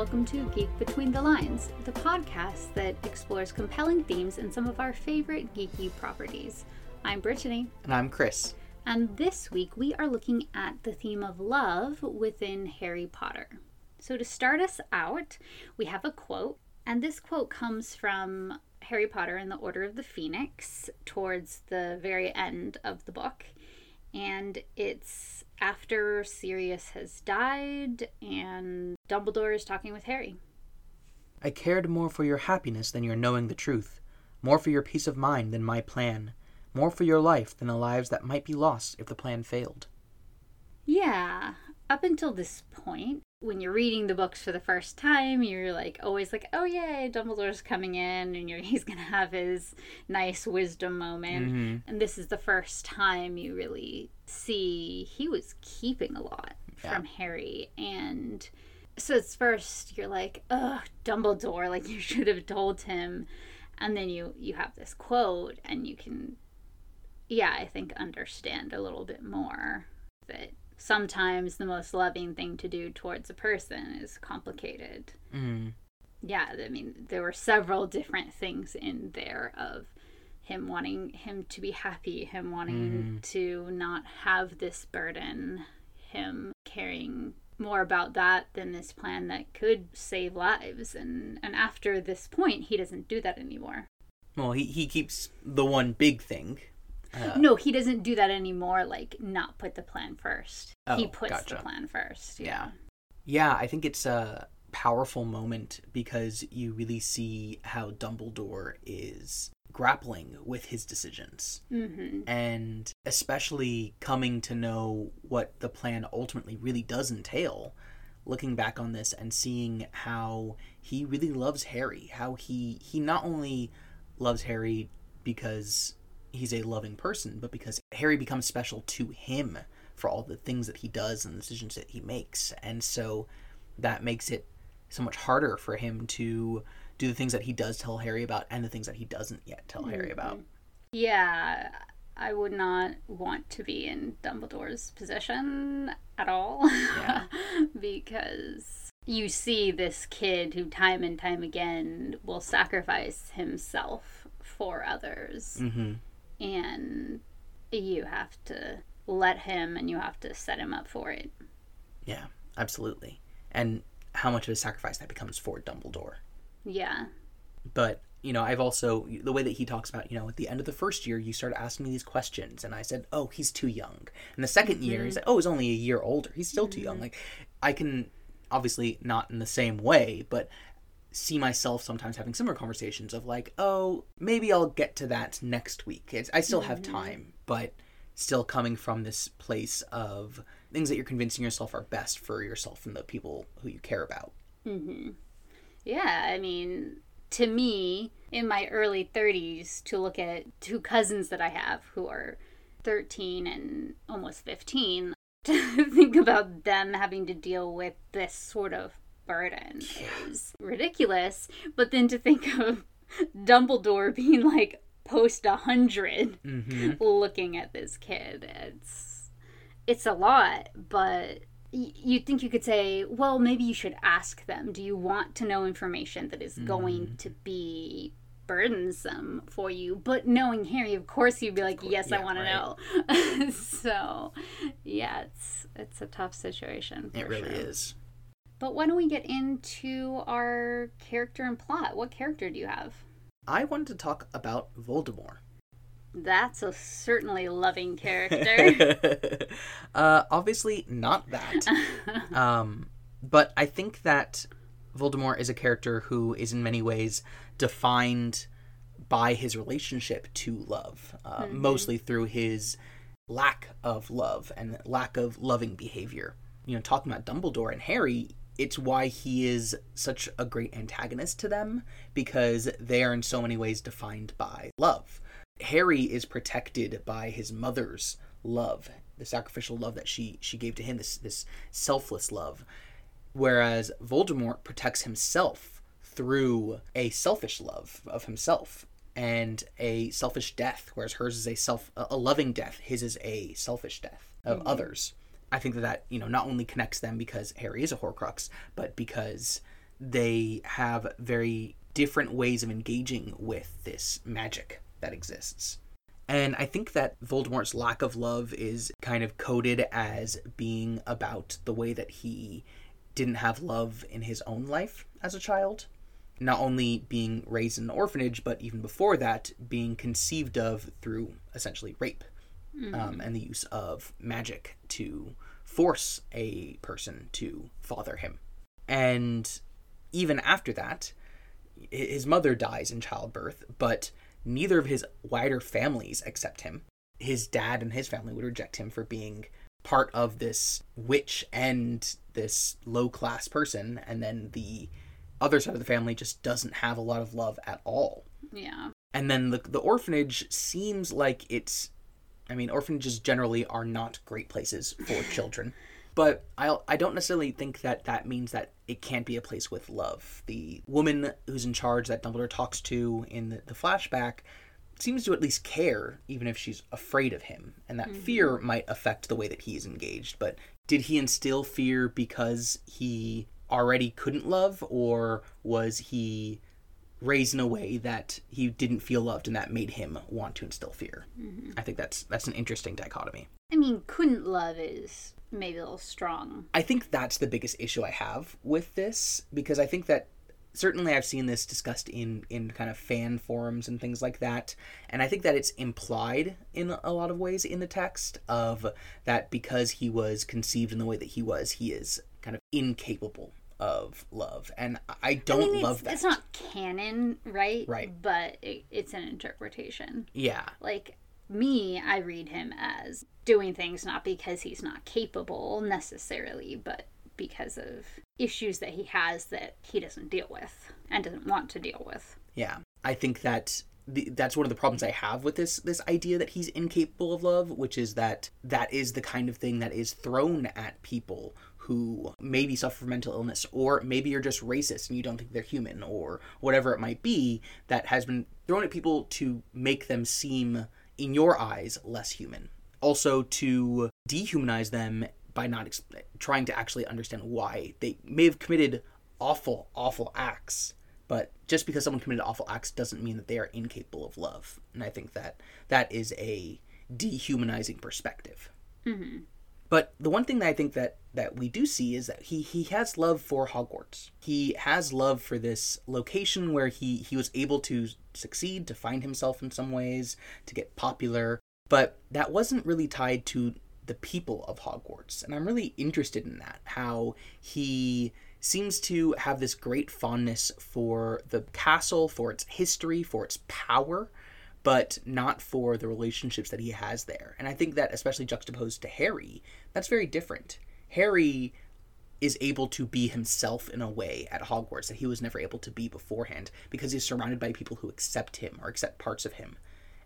welcome to Geek Between the Lines, the podcast that explores compelling themes in some of our favorite geeky properties. I'm Brittany. And I'm Chris. And this week we are looking at the theme of love within Harry Potter. So, to start us out, we have a quote, and this quote comes from Harry Potter and the Order of the Phoenix towards the very end of the book. And it's after Sirius has died and Dumbledore is talking with Harry. I cared more for your happiness than your knowing the truth, more for your peace of mind than my plan, more for your life than the lives that might be lost if the plan failed. Yeah, up until this point, when you're reading the books for the first time, you're like always like, "Oh yay, Dumbledore's coming in, and he's gonna have his nice wisdom moment." Mm-hmm. And this is the first time you really see he was keeping a lot yeah. from Harry, and so it's first you're like, oh Dumbledore! Like you should have told him." And then you you have this quote, and you can, yeah, I think understand a little bit more that sometimes the most loving thing to do towards a person is complicated. Mm. Yeah, I mean, there were several different things in there of him wanting him to be happy, him wanting mm. to not have this burden, him caring more about that than this plan that could save lives. And, and after this point, he doesn't do that anymore. Well, he, he keeps the one big thing uh, no, he doesn't do that anymore. Like, not put the plan first. Oh, he puts gotcha. the plan first. Yeah. yeah. Yeah, I think it's a powerful moment because you really see how Dumbledore is grappling with his decisions. Mm-hmm. And especially coming to know what the plan ultimately really does entail. Looking back on this and seeing how he really loves Harry, how he he not only loves Harry because he's a loving person, but because Harry becomes special to him for all the things that he does and the decisions that he makes. And so that makes it so much harder for him to do the things that he does tell Harry about and the things that he doesn't yet tell mm-hmm. Harry about. Yeah, I would not want to be in Dumbledore's position at all. Yeah. because you see this kid who time and time again will sacrifice himself for others. Mm-hmm and you have to let him and you have to set him up for it. Yeah, absolutely. And how much of a sacrifice that becomes for Dumbledore. Yeah. But, you know, I've also, the way that he talks about, you know, at the end of the first year, you started asking me these questions. And I said, oh, he's too young. And the 2nd mm-hmm. year, he's like, oh, he's only a year older. He's still mm-hmm. too young. Mm-hmm. Like, I can, obviously not in the same way, but see myself sometimes having similar conversations of like, oh, maybe I'll get to that next week. It's, I still have mm-hmm. time, but still coming from this place of things that you're convincing yourself are best for yourself and the people who you care about. Mm-hmm. Yeah, I mean, to me, in my early 30s, to look at two cousins that I have who are 13 and almost 15, to think about them having to deal with this sort of burden is ridiculous. But then to think of Dumbledore being like post a 100 mm-hmm. looking at this kid, it's it's a lot, but you'd think you could say, well, maybe you should ask them. Do you want to know information that is mm. going to be burdensome for you? But knowing Harry, of course, you'd be like, yes, yeah, I want right. to know. so, yeah, it's it's a tough situation. it really sure. is. But why don't we get into our character and plot? What character do you have? I wanted to talk about Voldemort. That's a certainly loving character. uh, obviously, not that. um, but I think that Voldemort is a character who is in many ways defined by his relationship to love, uh, mm-hmm. mostly through his lack of love and lack of loving behavior. You know, talking about Dumbledore and Harry, it's why he is such a great antagonist to them because they are in so many ways defined by love. Harry is protected by his mother's love, the sacrificial love that she she gave to him, this this selfless love. Whereas Voldemort protects himself through a selfish love of himself and a selfish death, whereas hers is a self a loving death, his is a selfish death of mm-hmm. others. I think that that you know not only connects them because Harry is a Horcrux, but because they have very different ways of engaging with this magic that exists. And I think that Voldemort's lack of love is kind of coded as being about the way that he didn't have love in his own life as a child. Not only being raised in an orphanage, but even before that, being conceived of through essentially rape mm. um, and the use of magic to force a person to father him. And even after that, his mother dies in childbirth, but neither of his wider families accept him. His dad and his family would reject him for being part of this witch and this low class person, and then the other side of the family just doesn't have a lot of love at all. Yeah. And then the the orphanage seems like it's I mean, orphanages generally are not great places for children. But I I don't necessarily think that that means that it can't be a place with love. The woman who's in charge that Dumbledore talks to in the, the flashback seems to at least care, even if she's afraid of him, and that mm-hmm. fear might affect the way that he is engaged. But did he instill fear because he already couldn't love, or was he raised in a way that he didn't feel loved and that made him want to instill fear? Mm-hmm. I think that's that's an interesting dichotomy. I mean, couldn't love is maybe a little strong. I think that's the biggest issue I have with this because I think that certainly I've seen this discussed in in kind of fan forums and things like that, and I think that it's implied in a lot of ways in the text of that because he was conceived in the way that he was, he is kind of incapable of love, and I don't I mean, love that. It's not canon, right? Right. But it, it's an interpretation. Yeah. Like me, I read him as doing things not because he's not capable necessarily, but because of issues that he has that he doesn't deal with and doesn't want to deal with. Yeah. I think that the, that's one of the problems I have with this this idea that he's incapable of love, which is that that is the kind of thing that is thrown at people who maybe suffer from mental illness, or maybe you're just racist and you don't think they're human, or whatever it might be, that has been thrown at people to make them seem in your eyes, less human. Also, to dehumanize them by not ex- trying to actually understand why they may have committed awful, awful acts. But just because someone committed awful acts doesn't mean that they are incapable of love. And I think that that is a dehumanizing perspective. Mm-hmm. But the one thing that I think that that we do see is that he he has love for Hogwarts. He has love for this location where he he was able to succeed, to find himself in some ways, to get popular. But that wasn't really tied to the people of Hogwarts. And I'm really interested in that. How he seems to have this great fondness for the castle, for its history, for its power, but not for the relationships that he has there. And I think that, especially juxtaposed to Harry, that's very different. Harry is able to be himself in a way at Hogwarts that he was never able to be beforehand because he's surrounded by people who accept him or accept parts of him.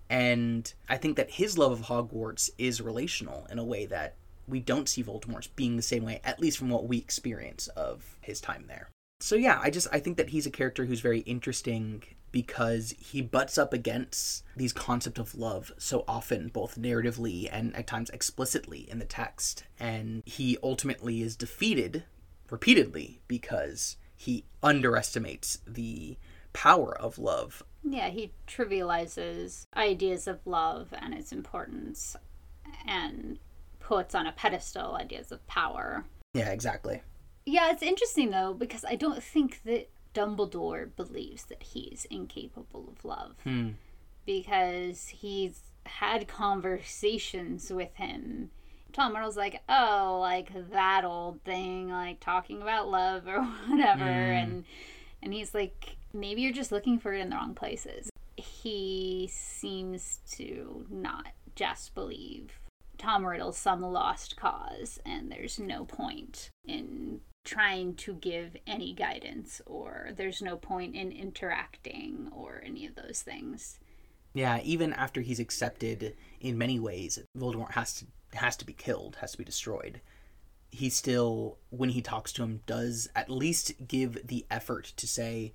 And I think that his love of Hogwarts is relational in a way that we don't see Voldemort's being the same way, at least from what we experience of his time there. So yeah, I just I think that he's a character who's very interesting because he butts up against these concepts of love so often both narratively and at times explicitly in the text. And he ultimately is defeated repeatedly because he underestimates the power of love. Yeah he trivializes ideas of love and its importance and puts on a pedestal ideas of power. Yeah exactly. Yeah it's interesting though because i don't think that Dumbledore believes that he's incapable of love hmm. because he's had conversations with him. Tom Riddle's like, oh, like that old thing, like talking about love or whatever, mm. and and he's like, maybe you're just looking for it in the wrong places. He seems to not just believe Tom Riddle's some lost cause, and there's no point in trying to give any guidance or there's no point in interacting or any of those things. Yeah, even after he's accepted in many ways, Voldemort has to has to be killed, has to be destroyed. He still when he talks to him does at least give the effort to say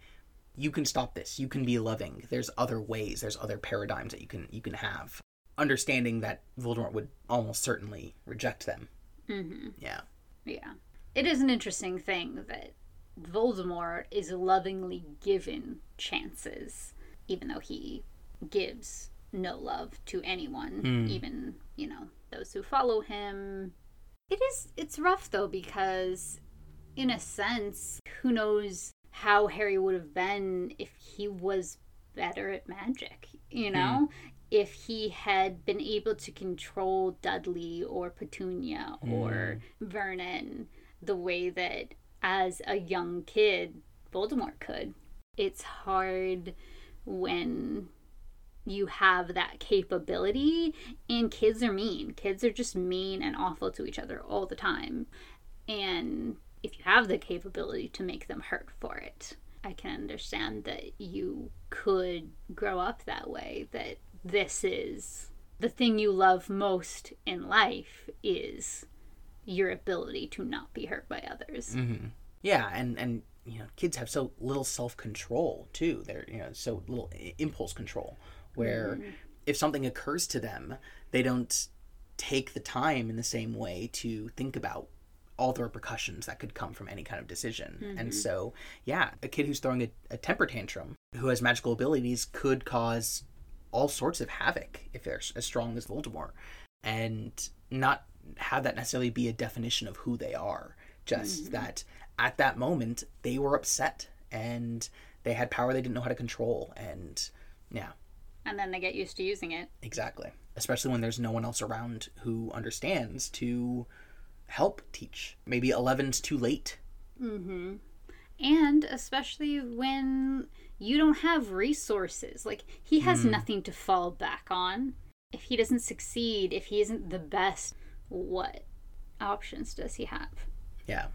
you can stop this. You can be loving. There's other ways. There's other paradigms that you can you can have. Understanding that Voldemort would almost certainly reject them. hmm Yeah. Yeah it is an interesting thing that Voldemort is lovingly given chances, even though he gives no love to anyone, Mm. even, you know, those who follow him. It is it's rough though because in a sense, who knows how Harry would have been if he was better at magic, you know? If he had been able to control Dudley or Petunia or Vernon the way that as a young kid Voldemort could. It's hard when you have that capability and kids are mean. Kids are just mean and awful to each other all the time. And if you have the capability to make them hurt for it, I can understand that you could grow up that way that this is the thing you love most in life is your ability to not be hurt by others. Mm-hmm. Yeah, and and you know, kids have so little self control too. They're you know so little impulse control, where if something occurs to them, they don't take the time in the same way to think about all the repercussions that could come from any kind of decision. And so, yeah, a kid who's throwing a, a temper tantrum, who has magical abilities, could cause all sorts of havoc if they're as strong as Voldemort, and not have that necessarily be a definition of who they are. Just that at that moment they were upset and they had power they didn't know how to control, and yeah, And then they get used to using it. exactly. Especially when there's no one else around who understands to help teach. Maybe 11's too late. Mm-hmm. And especially when you don't have resources. Like, he has nothing to fall back on. If he doesn't succeed, if he isn't the best, what options does he have? Yeah,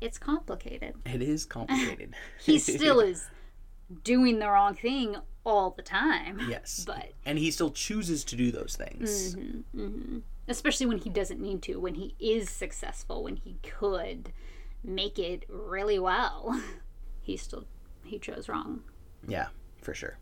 It's complicated. it is complicated. He still is doing the wrong thing all the time. yes. But And he still chooses to do those things. Mm-hmm, mm-hmm. especially when he doesn't need to, when he is successful, when he could make it really well, he still he chose wrong. Yeah, for sure.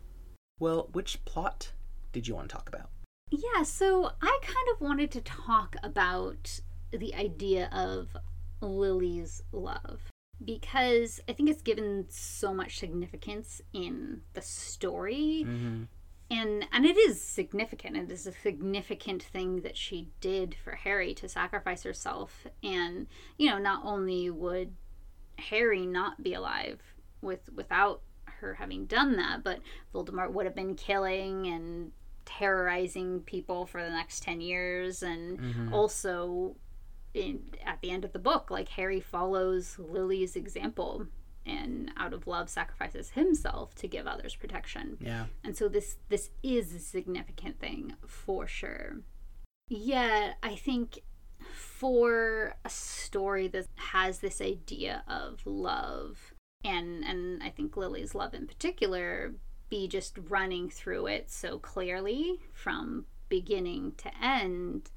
Well, which plot did you want to talk about? Yeah, so I kind of wanted to talk about the idea of Lily's love because I think it's given so much significance in the story. Mm-hmm. And and it is significant. It is a significant thing that she did for Harry to sacrifice herself and you know, not only would Harry not be alive with without her having done that, but Voldemort would have been killing and terrorizing people for the next 10 years and mm-hmm. also in, at the end of the book like harry follows lily's example and out of love sacrifices himself to give others protection. Yeah. and so this this is a significant thing for sure. Yet i think for a story that has this idea of love and and i think lily's love in particular be just running through it so clearly from beginning to end.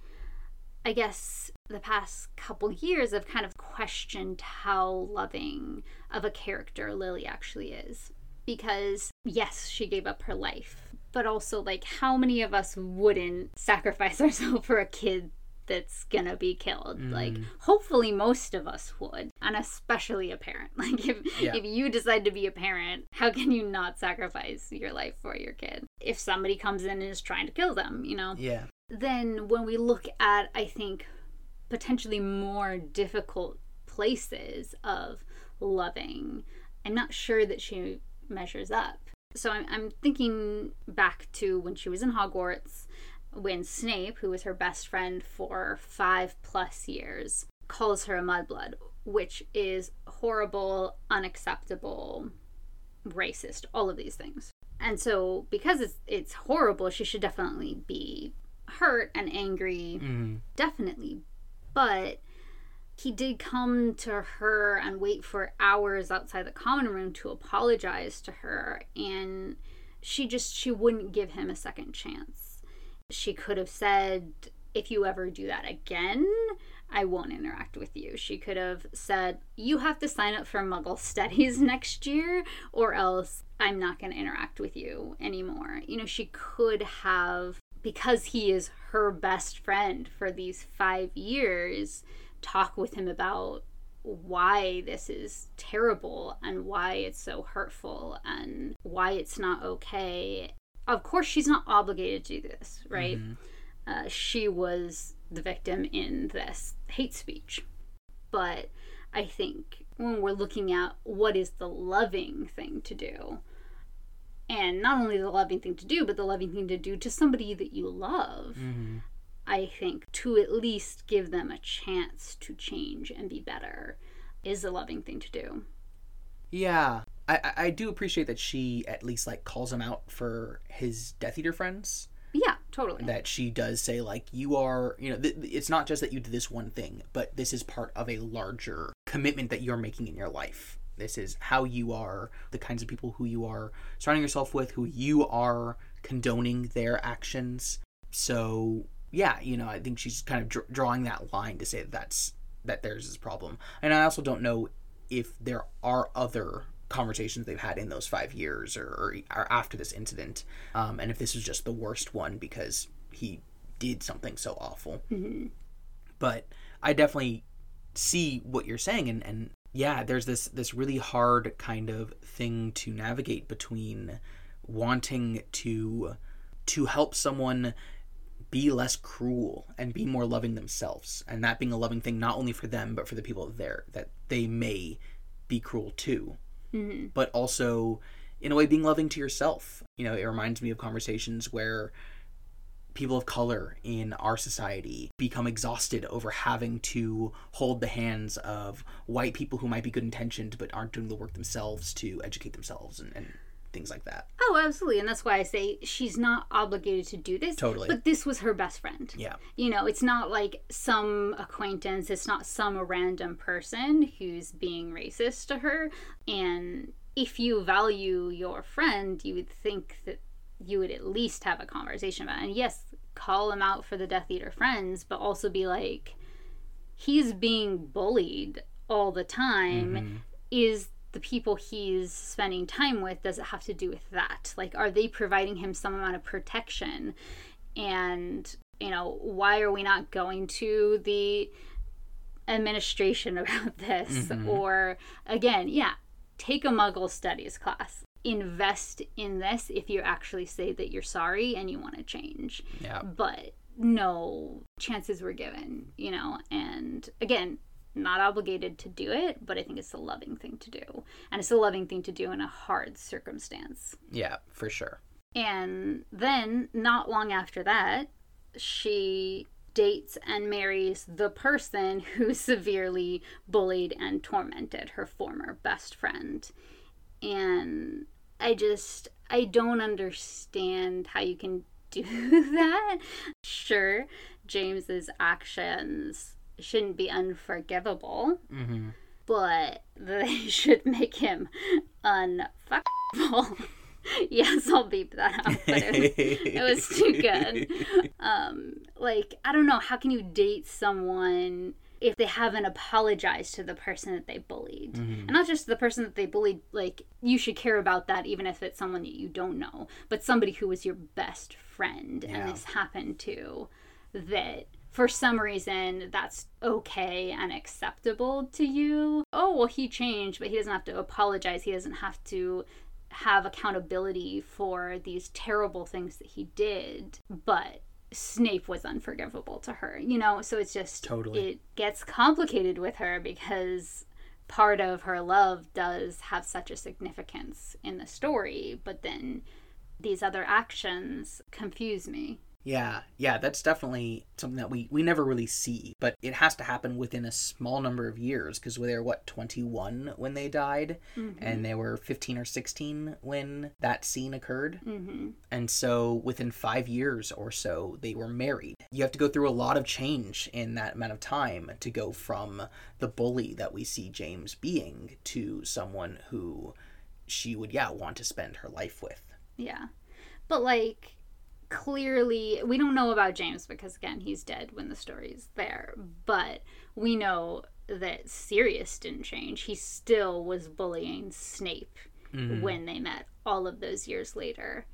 I guess the past couple years i've kind of questioned how loving of a character lily actually is. Because yes she gave up her life but also like how many of us wouldn't sacrifice ourselves for a kid that's gonna be killed. Like mm. hopefully most of us would and especially a parent. Like if Yeah. if you decide to be a parent how can you not sacrifice your life for your kid? If somebody comes in and is trying to kill them you know? Yeah. then when we look at i think potentially more difficult places of loving i'm not sure that she measures up. So i'm, I'm thinking back to when she was in hogwarts when snape who was her best friend for five plus years calls her a mudblood which is horrible unacceptable racist all of these things. And so because it's, it's horrible she should definitely be hurt and angry Mm-hmm. definitely. But he did come to her and wait for hours outside the common room to apologize to her and she just she wouldn't give him a second chance she could have said if you ever do that again i won't interact with you she could have said you have to sign up for muggle studies next year or else i'm not going to interact with you anymore you know she could have because he is her best friend for these five years talk with him about why this is terrible and why it's so hurtful and why it's not okay. Of course, she's not obligated to do this, right? Mm-hmm. Uh, she was the victim in this hate speech. But I think when we're looking at what is the loving thing to do, and not only the loving thing to do, but the loving thing to do to somebody that you love, Mm-hmm. I think to at least give them a chance to change and be better is a loving thing to do. Yeah, I I- do appreciate that she at least like calls him out for his Death Eater friends. Yeah, totally. That she does say like you are, you know, th- it's not just that you did this one thing, but this is part of a larger commitment that you're making in your life. This is how you are, the kinds of people who you are surrounding yourself with, who you are condoning their actions. So yeah, you know, I think she's kind of dr- drawing that line to say that that's that there's this problem. And I also don't know if there are other conversations they've had in those five years or, or, or after this incident, um, and if this is just the worst one because he did something so awful. Mhm. But I definitely see what you're saying, and, and yeah, there's this this really hard kind of thing to navigate between wanting to to help someone be less cruel and be more loving themselves and that being a loving thing not only for them but for the people there that they may be cruel to Mhm. but also in a way being loving to yourself you know it reminds me of conversations where people of color in our society become exhausted over having to hold the hands of white people who might be good intentioned but aren't doing the work themselves to educate themselves and, and things like that Oh, absolutely. And that's why I say she's not obligated to do this. Totally. But this was her best friend. yeah You know, it's not like some acquaintance, it's not some random person who's being racist to her. And if you value your friend, you would think that you would at least have a conversation about it. And yes, call him out for the Death Eater friends, but also be like, he's being bullied all the time. Mm-hmm. Is the people he's spending time with, does it have to do with that? Like, are they providing him some amount of protection? And, you know, why are we not going to the administration about this? Mm-hmm. Or, again, yeah, take a Muggle studies class. Invest in this if you actually say that you're sorry and you want to change yeah but no chances were given, you know, and again, not obligated to do it, but I think it's a loving thing to do. And it's a loving thing to do in a hard circumstance. yeah for sure And then, not long after that, she dates and marries the person who severely bullied and tormented her former best friend. And I just, I don't understand how you can do that. Sure, James's actions shouldn't be unforgivable, mm-hmm. but they should make him unfuckable. yes, I'll beep that out, but it was, it was too good. Um, like, I don't know, how can you date someone if they haven't apologized to the person that they bullied? And not just the person that they bullied, like, you should care about that even if it's someone that you don't know, but somebody who was your best friend Yeah. and this happened to, that for some reason that's okay and acceptable to you. Oh, well, he changed, but he doesn't have to apologize. He doesn't have to have accountability for these terrible things that he did. But Snape was unforgivable to her, you know? So it's just, Totally. it gets complicated with her because part of her love does have such a significance in the story, but then these other actions confuse me. Yeah, yeah, that's definitely something that we we never really see, but it has to happen within a small number of years because they were what 21 when they died, and they were 15 or 16 when that scene occurred, Mm-hmm. and so within five years or so they were married. You have to go through a lot of change in that amount of time to go from the bully that we see James being to someone who she would yeah want to spend her life with. Yeah. But like clearly we don't know about James because again he's dead when the story's there. But we know that Sirius didn't change. He still was bullying Snape when they met all of those years later.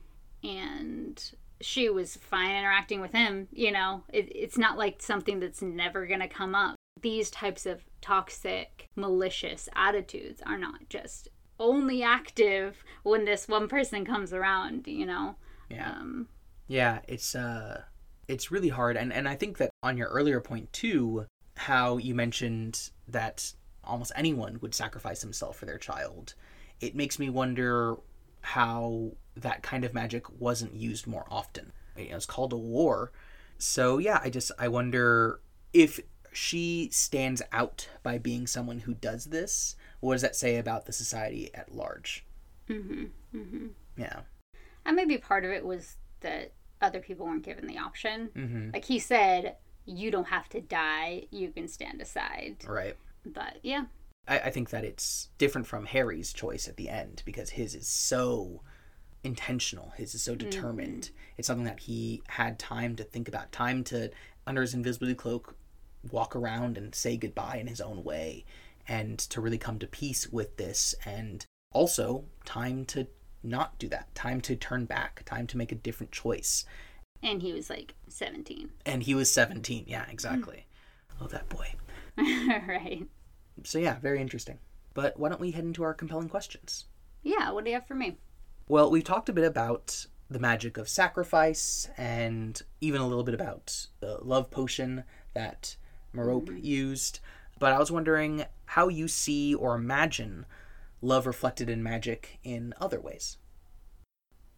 And she was fine interacting with him, you know. It, it's not like something that's never going to come up. these types of toxic, malicious attitudes are not just only active when this one person comes around, you know? Yeah. Um, Yeah, it's uh it's really hard and and I think that on your earlier point too, how you mentioned that almost anyone would sacrifice himself for their child. It makes me wonder how that kind of magic wasn't used more often. You know, it's called a war. So yeah, I just I wonder if she stands out by being someone who does this. What does that say about the society at large? hmm hmm Yeah. And maybe part of it was that other people weren't given the option. Mm-hmm. Like he said, you don't have to die, you can stand aside. Right. But yeah, I, I think that it's different from Harry's choice at the end because his is so intentional. His is so determined. It's something that he had time to think about, time to, under his invisibility cloak, walk around and say goodbye in his own way, and to really come to peace with this, and also time to not do that, time to turn back, time to make a different choice. and he was like 17. And he was 17. Yeah, exactly. Oh, that boy. right. So, yeah, very interesting. But why don't we head into our compelling questions? Yeah, what do you have for me? Well, we've talked a bit about the magic of sacrifice and even a little bit about the love potion that Merope mm-hmm. used. But I was wondering how you see or imagine love reflected in magic in other ways.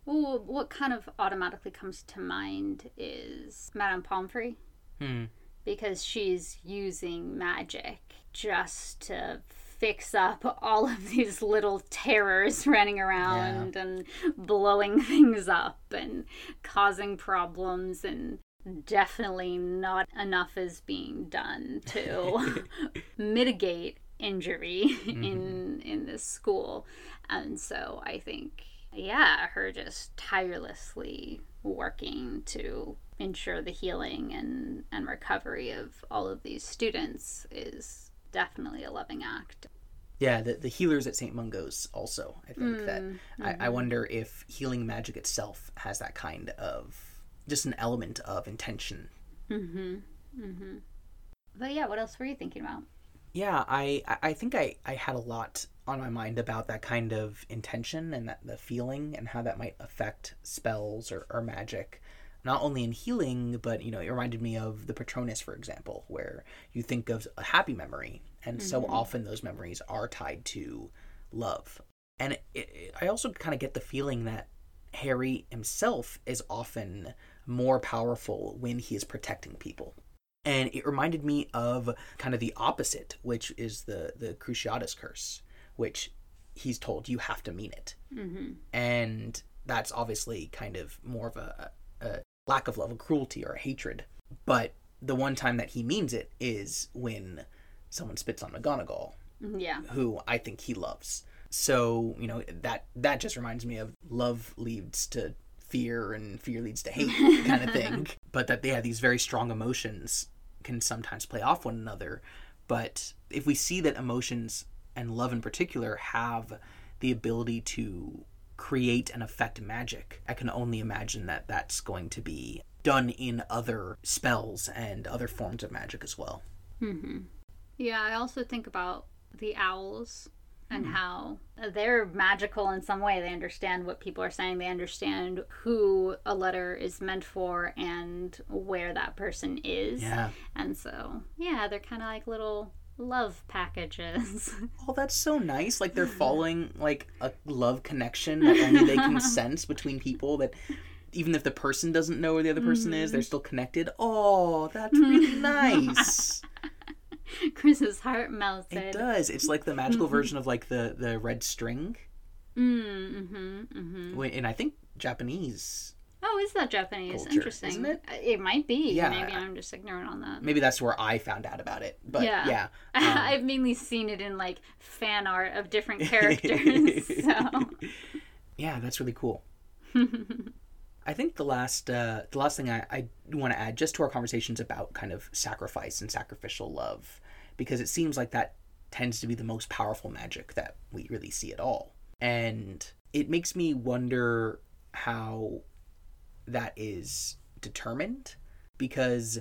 Well, what kind of automatically comes to mind is Madame Pomfrey Hmm. because she's using magic just to fix up all of these little terrors running around and blowing things up and causing problems and definitely not enough is being done to mitigate injury in in this school and so i think yeah her just tirelessly working to ensure the healing and and recovery of all of these students is definitely a loving act Yeah, the, the healers at St. Mungo's also. I think that I, I wonder if healing magic itself has that kind of just an element of intention Mm-hmm. Mm-hmm. but yeah what else were you thinking about Yeah, I I- think I I had a lot on my mind about that kind of intention and that the feeling and how that might affect spells or, or magic. Not only in healing, but you know, it reminded me of the Patronus, for example, where you think of a happy memory, and so mm-hmm. often those memories are tied to love. And it, it, I also kind of get the feeling that Harry himself is often more powerful when he is protecting people and it reminded me of kind of the opposite, which is the the Cruciatus curse, which he's told you have to mean it, mm-hmm. and that's obviously kind of more of a, a lack of love, a cruelty, or a hatred. But the one time that he means it is when someone spits on McGonagall, yeah who I think he loves. So you know that that just reminds me of love leads to fear and fear leads to hate kind of thing. But that they have these very strong emotions can sometimes play off one another. But if we see that emotions and love in particular have the ability to create and affect magic, I can only imagine that that's going to be done in other spells and other forms of magic as well. Mm-hmm. Yeah, I also think about the owls and Hmm. how they're magical in some way. They understand what people are saying, they understand who a letter is meant for and where that person is. Yeah. And so, yeah, they're kind of like little love packages. Oh, that's so nice. Like they're following like a love connection that only they can sense between people that even if the person doesn't know where the other person is, they're still connected. Oh, that's really nice. Chris's heart melted. It does. It's like the magical version of like the the red string. Mm, mm-hmm, mm-hmm. When- And I think Japanese. Oh, is that Japanese? Culture, Interesting. isn't it? It might be. Yeah. Maybe I'm just ignorant on that. Maybe that's where I found out about it. But Yeah. yeah. um, I've mainly seen it in like fan art of different characters. so Yeah, that's really cool. I think the last uh, the last thing I, I want to add just to our conversations about kind of sacrifice and sacrificial love, because it seems like that tends to be the most powerful magic that we really see at all. And it makes me wonder how that is determined because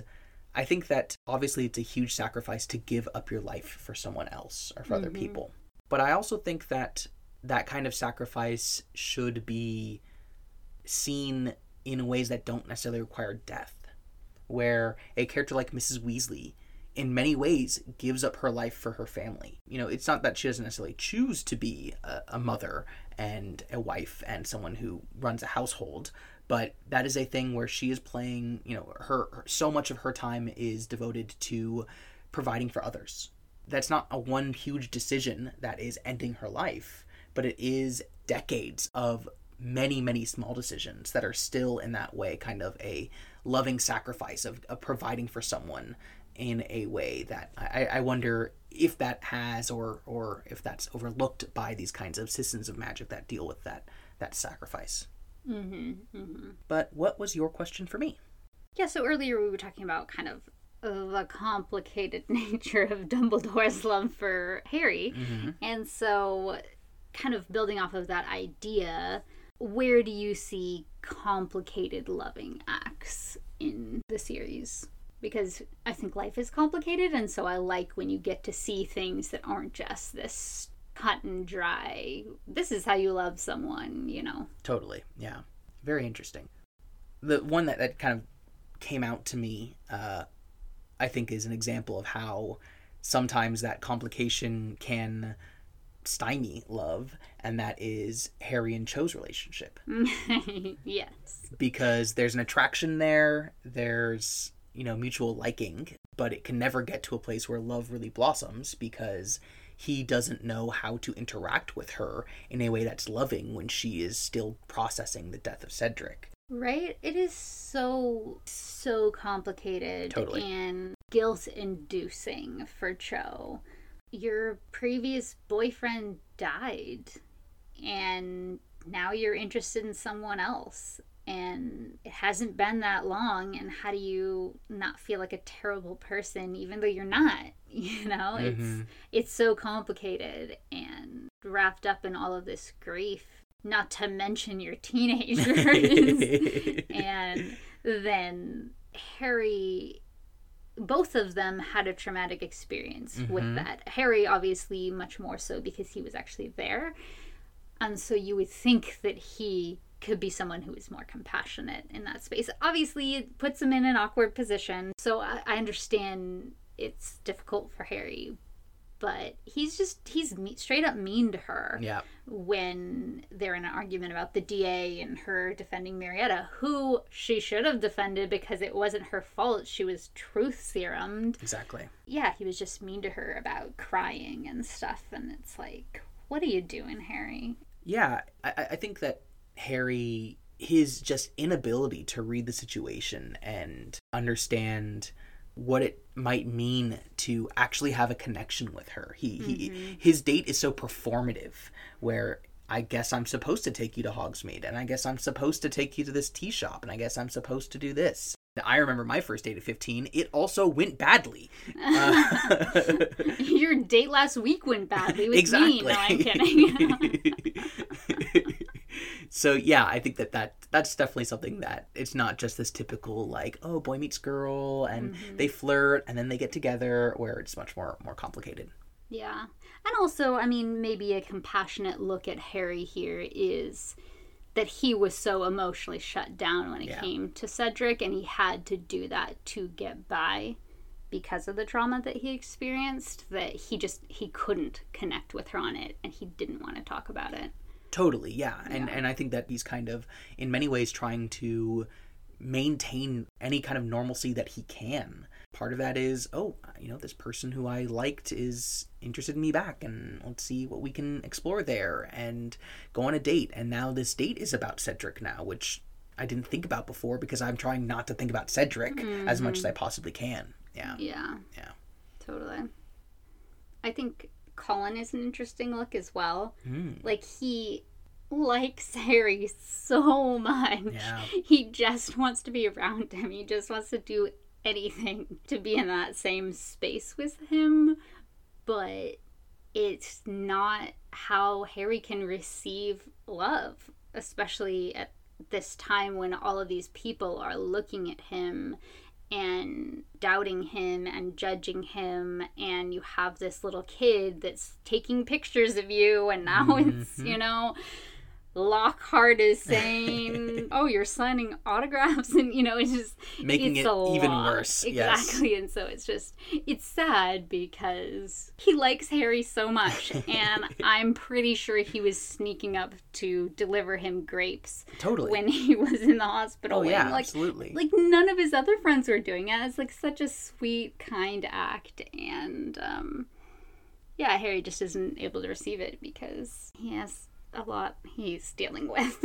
I think that obviously it's a huge sacrifice to give up your life for someone else or for other Mhm. people. But I also think that that kind of sacrifice should be seen in ways that don't necessarily require death. Where a character like Mrs. Weasley, in many ways, gives up her life for her family. You know, it's not that she doesn't necessarily choose to be a, a mother and a wife and someone who runs a household, but that is a thing where she is playing, you know, her, her so much of her time is devoted to providing for others. That's not a one huge decision that is ending her life, but it is decades of many, many small decisions that are still in that way kind of a loving sacrifice of, of providing for someone in a way that I, I wonder if that has or or if that's overlooked by these kinds of systems of magic that deal with that that sacrifice. Mm-hmm. Mm-hmm. But what was your question for me? Yeah, so earlier we were talking about kind of the complicated nature of Dumbledore's love for Harry. Mm-hmm. And so, kind of building off of that idea, where do you see complicated loving acts in the series? Because I think life is complicated, and so I like when you get to see things that aren't just this cut and dry, this is how you love someone, you know? Totally. Yeah. Very interesting. The one that, that kind of came out to me, uh, I think, is an example of how sometimes that complication can stymie love, and that is Harry and Cho's relationship. yes. Because there's an attraction there, there's, you know, mutual liking, but it can never get to a place where love really blossoms because he doesn't know how to interact with her in a way that's loving when she is still processing the death of Cedric. Right? It is so, so complicated Totally. and guilt inducing for Cho. Your previous boyfriend died, and now you're interested in someone else. And it hasn't been that long, and how do you not feel like a terrible person even though you're not? You know, it's Mhm. it's so complicated and wrapped up in all of this grief. Not to mention your teenagers and then Harry both of them had a traumatic experience with Mhm. that. Harry obviously much more so because he was actually there. And so you would think that he could be someone who is more compassionate in that space. Obviously, it puts him in an awkward position. So I, I understand it's difficult for Harry, but he's just he's me- straight up mean to her yeah. when they're in an argument about the DA and her defending Marietta, who she should have defended because it wasn't her fault. She was truth serumed. Exactly. Yeah, he was just mean to her about crying and stuff. And it's like, what are you doing, Harry? Yeah, I, I think that Harry, his just inability to read the situation and understand what it might mean to actually have a connection with her. He, he mm-hmm. his date is so performative where I guess I'm supposed to take you to Hogsmeade and I guess I'm supposed to take you to this tea shop and I guess I'm supposed to do this. I remember my first date at 15. It also went badly. Uh, Your date last week went badly with exactly. me. No, I'm kidding. so yeah, I think that, that that's definitely something that it's not just this typical like oh boy meets girl and Mhm. they flirt and then they get together where it's much more more complicated. Yeah. And also, I mean, maybe a compassionate look at Harry here is that he was so emotionally shut down when it Yeah. came to Cedric, and he had to do that to get by because of the trauma that he experienced that he just he couldn't connect with her on it and he didn't want to talk about it Totally, yeah. And Yeah. and I think that he's kind of in many ways trying to maintain any kind of normalcy that he can. Part of that is, oh, you know, this person who I liked is interested in me back and let's see what we can explore there and go on a date. And now this date is about Cedric now, which I didn't think about before because I'm trying not to think about Cedric as much as I possibly can. Yeah. yeah Yeah. totally i think colin is an interesting look as well Mm. like he likes harry so much Yeah. he just wants to be around him. He just wants to do anything to be in that same space with him. But it's not how Harry can receive love, especially at this time when all of these people are looking at him and doubting him and judging him and you have this little kid that's taking pictures of you and now it's you mm-hmm. know Lockhart is saying, "Oh, you're signing autographs," and you know, it's just Making it's it even lot. worse, yes. Exactly, and so it's just it's sad because he likes Harry so much, and I'm pretty sure he was sneaking up to deliver him grapes Totally. when he was in the hospital. oh yeah, like absolutely. like none of his other friends were doing it. It's like such a sweet, kind act, and um, yeah, Harry just isn't able to receive it because he has a lot he's dealing with.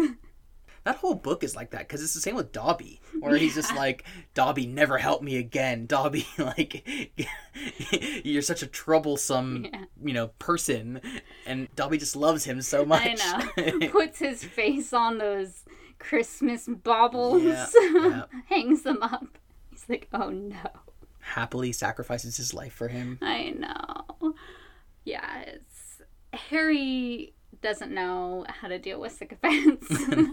That whole book is like that because it's the same with Dobby, where he's just like, Dobby, never help me again. Dobby, like, you're such a troublesome, Yeah. you know, person, and Dobby just loves him so much. I know. Puts his face on those Christmas baubles, Yeah, yeah. hangs them up. He's like, oh no. Happily sacrifices his life for him. I know. Yeah, it's Harry doesn't know how to deal with sycophants. no,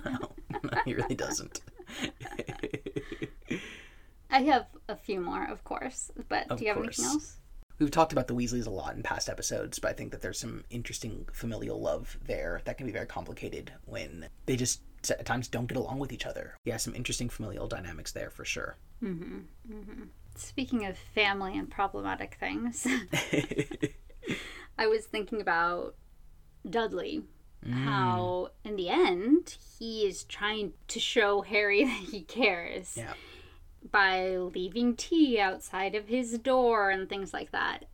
no, he really doesn't. I have a few more, of course, but Of do you have course. anything else? We've talked about the Weasleys a lot in past episodes, but I think that there's some interesting familial love there that can be very complicated when they just at times don't get along with each other. Yeah, some interesting familial dynamics there for sure. Mm-hmm, mm-hmm. Speaking of family and problematic things, I was thinking about Dudley. How, in the end, he is trying to show Harry that he cares Yeah. by leaving tea outside of his door and things like that.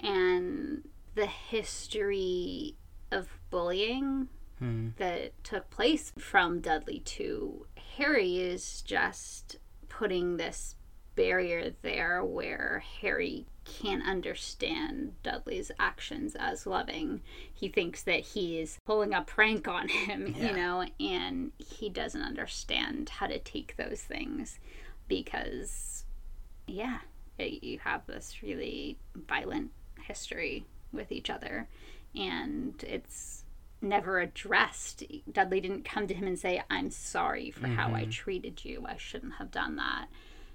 And the history of bullying Hmm. that took place from Dudley to Harry is just putting this barrier there where Harry can't understand Dudley's actions as loving. He thinks that he's pulling a prank on him, Yeah. you know, and he doesn't understand how to take those things because, yeah, it- you have this really violent history with each other, and it's never addressed. Dudley didn't come to him and say, I'm sorry for how I mm-hmm. treated you. I shouldn't have done that.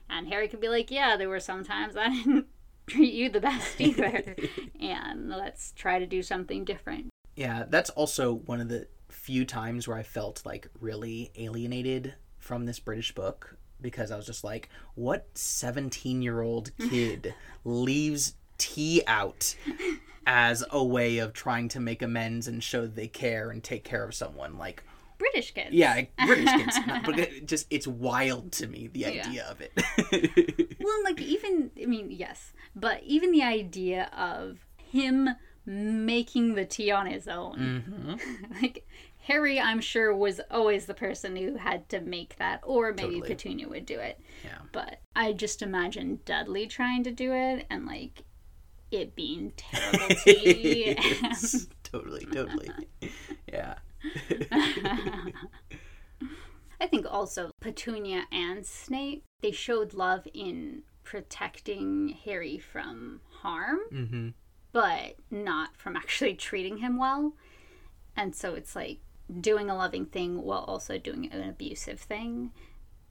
And Harry could be like, Yeah, there were some times I didn't treat you the best either. and let's try to do something different. Yeah, that's also one of the few times where I felt like really alienated from this British book because I was just like, what 17 year old kid leaves tea out as a way of trying to make amends and show they care and take care of someone? Like, British kids. yeah, British kids. but it just, it's wild to me, the Yeah. idea of it. Well, like, even, I mean, yes, but even the idea of him making the tea on his own. hmm like Harry, I'm sure, was always the person who had to make that, or maybe Totally. Petunia would do it. Yeah. But I just imagine Dudley trying to do it and like it being terrible tea. Yes, totally, totally. Yeah. I think also Petunia and Snape they showed love in protecting Harry from harm, hmm but not from actually treating him well. And so it's like doing a loving thing while also doing an abusive thing.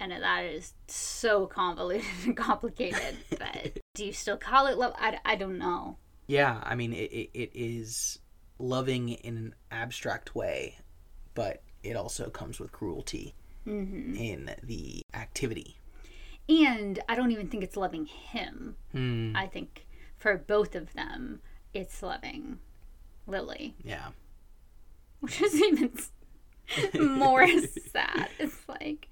And that is so convoluted and complicated. but do you still call it love? I, I don't know. Yeah, I mean, it, it, it is loving in an abstract way, but it also comes with cruelty hmm in the activity. And I don't even think it's loving him. Hmm. I think for both of them, it's loving Lily, Yeah. which is even more sad. It's like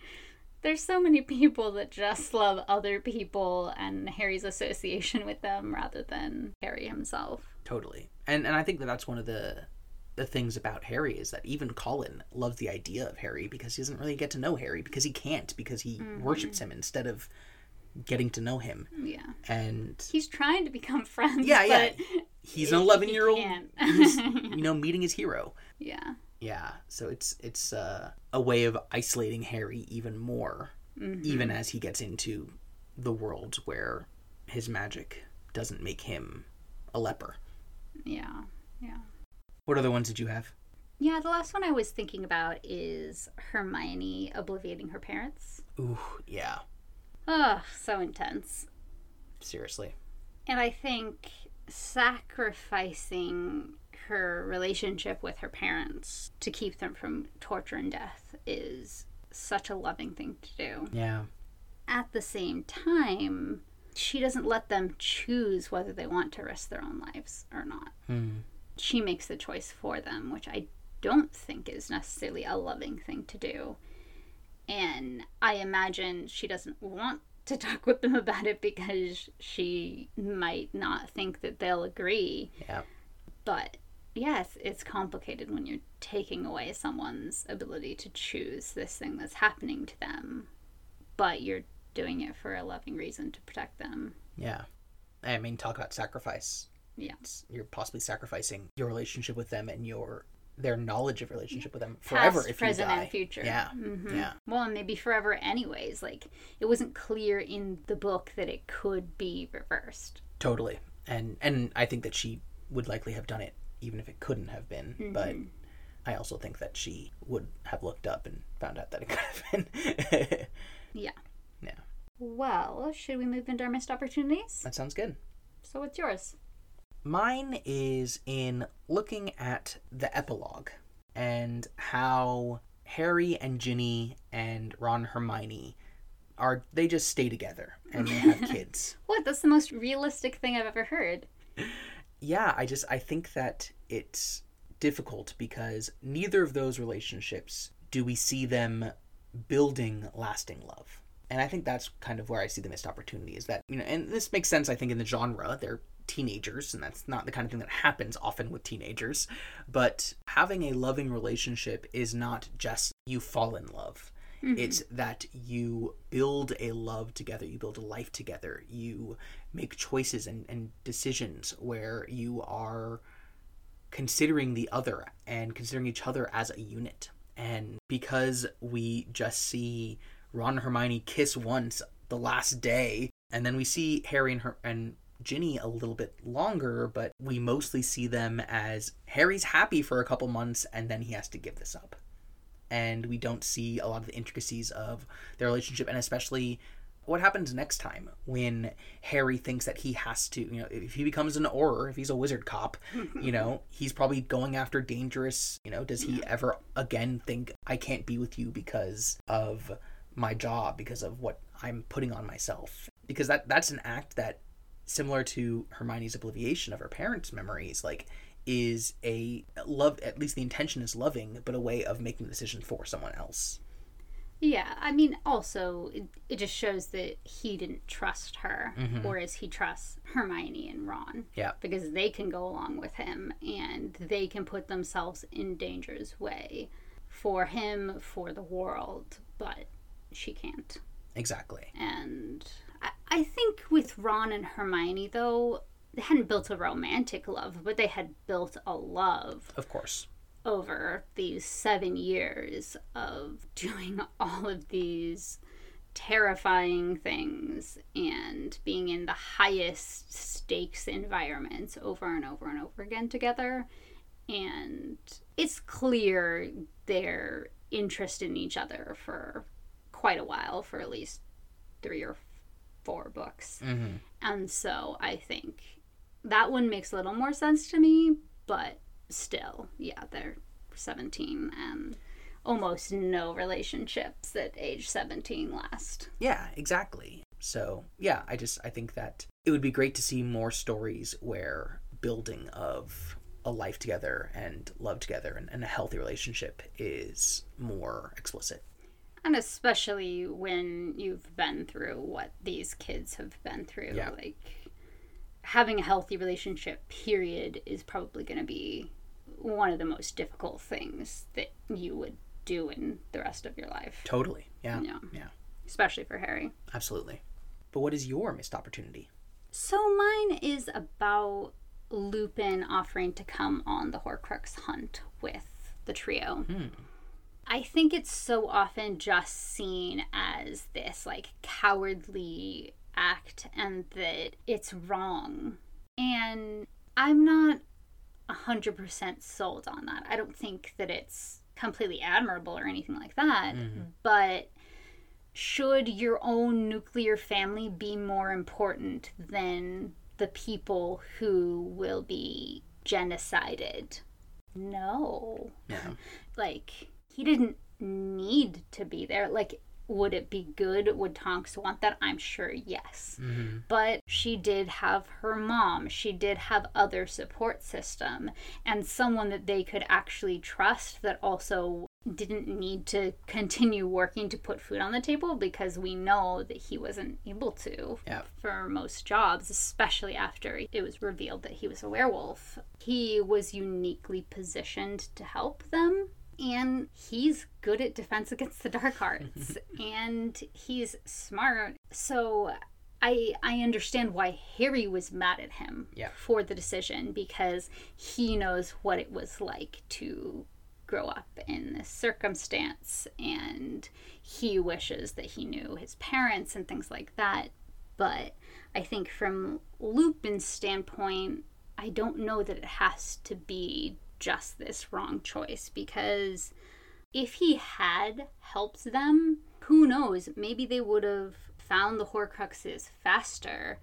there's so many people that just love other people and Harry's association with them rather than Harry himself. Totally. And and I think that that's one of the the things about Harry is that even Colin loves the idea of Harry because he doesn't really get to know Harry because he can't because he worships him instead of getting to know him. Yeah. And He's trying to become friends. yeah, yeah. but He's an 11 year old you know, meeting his hero. yeah. Yeah, so it's it's uh, a way of isolating Harry even more, even as he gets into the world where his magic doesn't make him a leper. Yeah. Yeah. What other ones did you have? Yeah, the last one I was thinking about is Hermione obliviating her parents. Ooh, yeah, Oh, so intense. Seriously. And I think sacrificing her relationship with her parents to keep them from torture and death is such a loving thing to do. Yeah. At the same time, she doesn't let them choose whether they want to risk their own lives or not. Hmm. She makes the choice for them, which I don't think is necessarily a loving thing to do. And I imagine she doesn't want to talk with them about it because she might not think that they'll agree. Yeah. But yes, it's complicated when you're taking away someone's ability to choose this thing that's happening to them, but you're doing it for a loving reason to protect them. Yeah. I mean, talk about sacrifice. Yeah. It's, you're possibly sacrificing your relationship with them and your their knowledge of relationship with them forever Past, if present, you die. and future. Yeah. Mhm. Yeah. Well, and maybe forever, anyways. Like, it wasn't clear in the book that it could be reversed. Totally. And and I think that she would likely have done it even if it couldn't have been. But Mhm. I also think that she would have looked up and found out that it could have been. Yeah. Well, should we move into our missed opportunities? that sounds good. So, what's yours? Mine is in looking at the epilogue and how Harry and Ginny and Ron and Hermione are they just stay together and they have kids. What? That's the most realistic thing I've ever heard. Yeah, I just I think that it's difficult because neither of those relationships do we see them building lasting love. And I think that's kind of where I see the missed opportunity is that, you know, and this makes sense, I think, in the genre. They're teenagers, and that's not the kind of thing that happens often with teenagers. But having a loving relationship is not just you fall in love. Mm-hmm. It's that you build a love together, you build a life together, you make choices and, and decisions where you are considering the other and considering each other as a unit. And because we just see Ron and Hermione kiss once the last day, and then we see Harry and her and Ginny a little bit longer, but we mostly see them as Harry's happy for a couple months and then he has to give this up. And we don't see a lot of the intricacies of their relationship and especially what happens next time when Harry thinks that he has to, you know, if he becomes an Auror, if he's a wizard cop, you know, he's probably going after dangerous, you know, does he ever again think I can't be with you because of my job, because of what I'm putting on myself? Because that that's an act that similar to Hermione's obliviation of her parents' memories, like is a love at least the intention is loving, but a way of making the decision for someone else. Yeah, I mean, also, it, it just shows that he didn't trust her, Mhm. whereas he trusts Hermione and Ron. Yeah. Because they can go along with him and they can put themselves in danger's way for him, for the world, but she can't. Exactly. And I, I think with Ron and Hermione, though, they hadn't built a romantic love, but they had built a love Of course. over these seven years of doing all of these terrifying things and being in the highest stakes environments over and over and over again together. And it's clear their interest in each other for quite a while, for at least three or four books. Mm-hmm. And so I think that one makes a little more sense to me, but still, yeah, they're 17 and almost no relationships at age 17 last. Yeah, exactly. So, yeah, I just I think that it would be great to see more stories where building of a life together and love together and, and a healthy relationship is more explicit. And especially when you've been through what these kids have been through. Yeah. Like, having a healthy relationship, period, is probably going to be one of the most difficult things that you would do in the rest of your life. Totally. Yeah. Yeah. Yeah. Especially for Harry. Absolutely. But what is your missed opportunity? So mine is about Lupin offering to come on the Horcrux hunt with the trio. Hmm. I think it's so often just seen as this like cowardly act and that it's wrong. And I'm not 100% sold on that. I don't think that it's completely admirable or anything like that, Mhm. but should your own nuclear family be more important than the people who will be genocided? No. Yeah. Like, he didn't need to be there. Like, would it be good? Would Tonks want that? I'm sure yes. Mm-hmm. But she did have her mom. She did have other support system and someone that they could actually trust that also didn't need to continue working to put food on the table because we know that he wasn't able to for most jobs, especially after it was revealed that he was a werewolf. He was uniquely positioned to help them. And he's good at defense against the dark arts, and he's smart. So I I understand why Harry was mad at him Yeah. for the decision because he knows what it was like to grow up in this circumstance and he wishes that he knew his parents and things like that. But I think from Lupin's standpoint, I don't know that it has to be just this wrong choice because if he had helped them, who knows? Maybe they would have found the Horcruxes faster.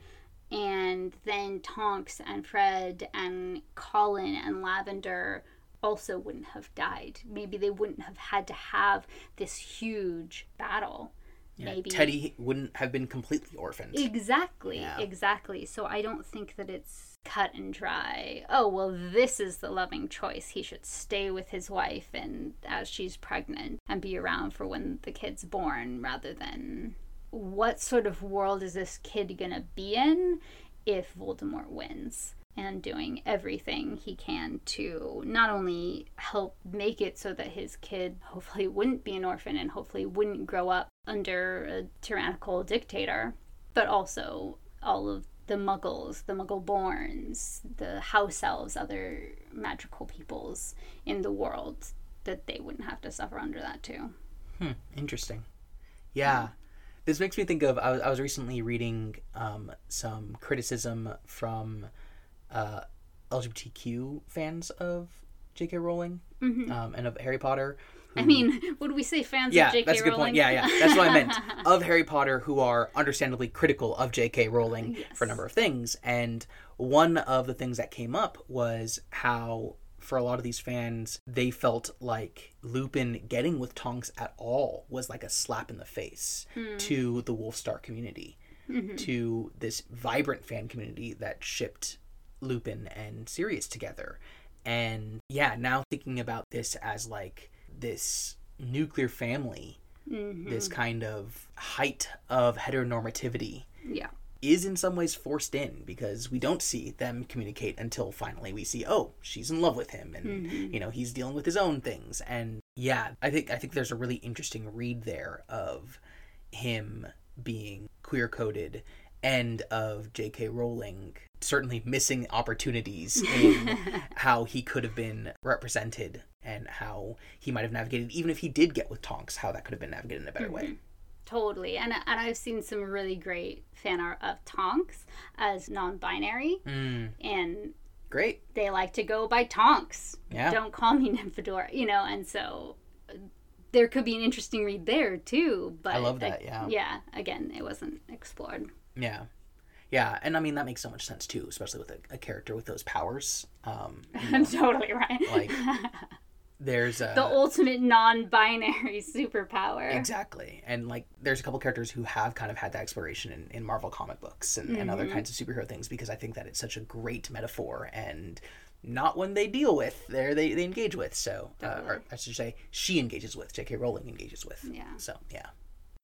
And then Tonks and Fred and Colin and Lavender also wouldn't have died. Maybe they wouldn't have had to have this huge battle. Yeah, Maybe Teddy wouldn't have been completely orphaned. Exactly, Yeah. exactly. So I don't think that it's cut and dry. Oh, well, this is the loving choice. He should stay with his wife and as she's pregnant and be around for when the kid's born rather than what sort of world is this kid going to be in if Voldemort wins? And doing everything he can to not only help make it so that his kid hopefully wouldn't be an orphan and hopefully wouldn't grow up under a tyrannical dictator, but also all of the muggles, the muggle borns, the house elves, other magical peoples in the world, that they wouldn't have to suffer under that too. Hmm, interesting. Yeah. This makes me think of I was, I was recently reading um, some criticism from uh, LGBTQ fans of J.K. Rowling um, and of Harry Potter. I hmm. mean, would we say fans Yeah, of J.K. Rowling? Yeah, that's a good Rowling? point. Yeah, yeah, that's what I meant. Of Harry Potter, who are understandably critical of J.K. Rowling for a number of things, and one of the things that came up was how, for a lot of these fans, they felt like Lupin getting with Tonks at all was like a slap in the face hmm. to the Wolfstar community, mm-hmm. to this vibrant fan community that shipped Lupin and Sirius together. And yeah, now thinking about this as like this nuclear family, mm-hmm. this kind of height of heteronormativity yeah. is in some ways forced in because we don't see them communicate until finally we see oh she's in love with him and mm-hmm. you know he's dealing with his own things. And yeah i think i think there's a really interesting read there of him being queer coded and of j.k rowling certainly missing opportunities in how he could have been represented and how he might have navigated even if he did get with tonks how that could have been navigated in a better way Totally. And, and I've seen some really great fan art of Tonks as non binary. mm, And great they like to go by Tonks. Yeah. Don't call me Nymphadora, you know, and so uh, there could be an interesting read there too. But I love that, yeah. Yeah, again, it wasn't explored. Yeah. Yeah, and I mean that makes so much sense too, especially with a, a character with those powers. Um, you know, totally right. like there's a the ultimate non binary superpower. exactly, and like there's a couple characters who have kind of had that exploration in, in Marvel comic books and, and other kinds of superhero things because I think that it's such a great metaphor and not one they deal with, there they they engage with. So, uh, or I should say, she engages with. J.K. Rowling engages with. Yeah. So yeah.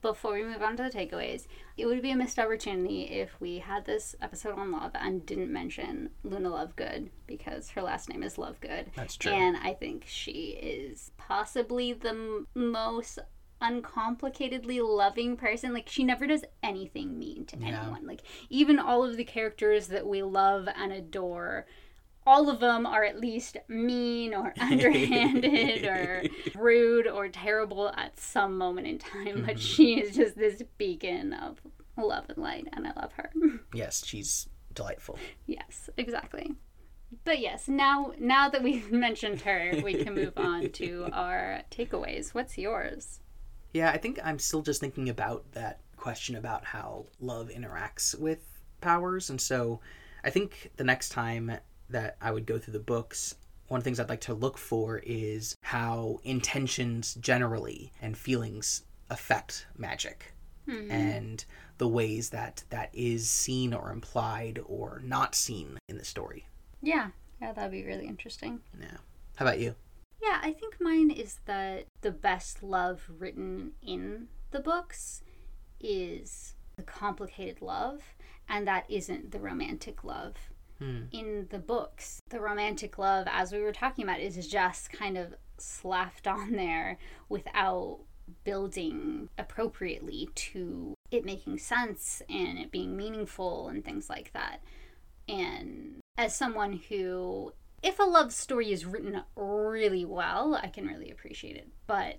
Before we move on to the takeaways, it would be a missed opportunity if we had this episode on love and didn't mention Luna Lovegood because her last name is Lovegood. That's true. And I think she is possibly the m- most uncomplicatedly loving person. Like, she never does anything mean to Yeah. anyone. Like, even all of the characters that we love and adore. All of them are at least mean or underhanded or rude or terrible at some moment in time, but mm-hmm. she is just this beacon of love and light, and I love her. Yes, she's delightful. yes, exactly. But yes, now now that we've mentioned her, we can move on to our takeaways. What's yours? Yeah, I think I'm still just thinking about that question about how love interacts with powers. And so I think the next time that I would go through the books, one of the things I'd like to look for is how intentions generally and feelings affect magic Hmm. and the ways that that is seen or implied or not seen in the story. Yeah, yeah, that'd be really interesting. Yeah. How about you? Yeah, I think mine is that the best love written in the books is the complicated love, and that isn't the romantic love. Hmm. In the books, the romantic love, as we were talking about, is just kind of slapped on there without building appropriately to it making sense and it being meaningful and things like that. And as someone who, if a love story is written really well, I can really appreciate it. But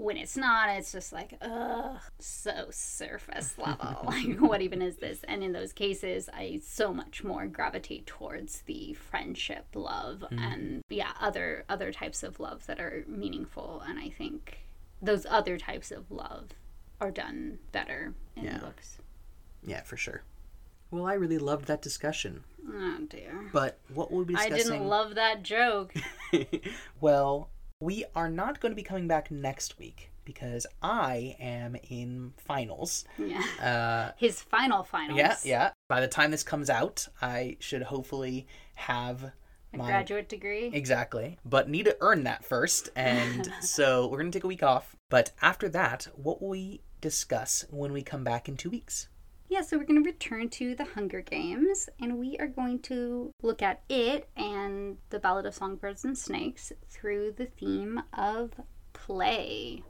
when it's not, it's just like, ugh, so surface level. like, what even is this? And in those cases, I so much more gravitate towards the friendship love hmm. and yeah, other other types of love that are meaningful. And I think those other types of love are done better in Yeah. books. Yeah, for sure. Well, I really loved that discussion. Oh dear. But what we'll be discussing... I didn't love that joke. well, we are not going to be coming back next week because I am in finals. yeah. Uh, His final finals. yeah, yeah. By the time this comes out, I should hopefully have A my graduate degree. exactly, but need to earn that first. And so we're going to take a week off. But after that, what will we discuss when we come back in two weeks? Yeah, so we're going to return to the Hunger Games and we are going to look at it and the Ballad of Songbirds and Snakes through the theme of play.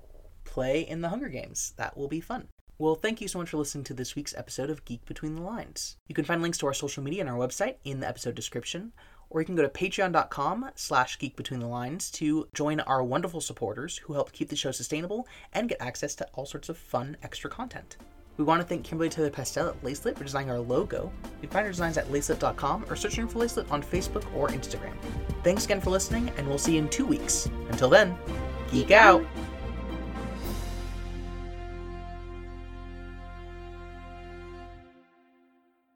play in the Hunger Games. That will be fun. Well, thank you so much for listening to this week's episode of Geek Between the Lines. You can find links to our social media and our website in the episode description, or you can go to patreon.com slash geek between the lines to join our wonderful supporters who help keep the show sustainable and get access to all sorts of fun extra content. We want to thank Kimberly Taylor Pastel at Lacelet for designing our logo. You can find our designs at lacelet.com or searching for Lacelet on Facebook or Instagram. Thanks again for listening, and we'll see you in two weeks. Until then, geek, out.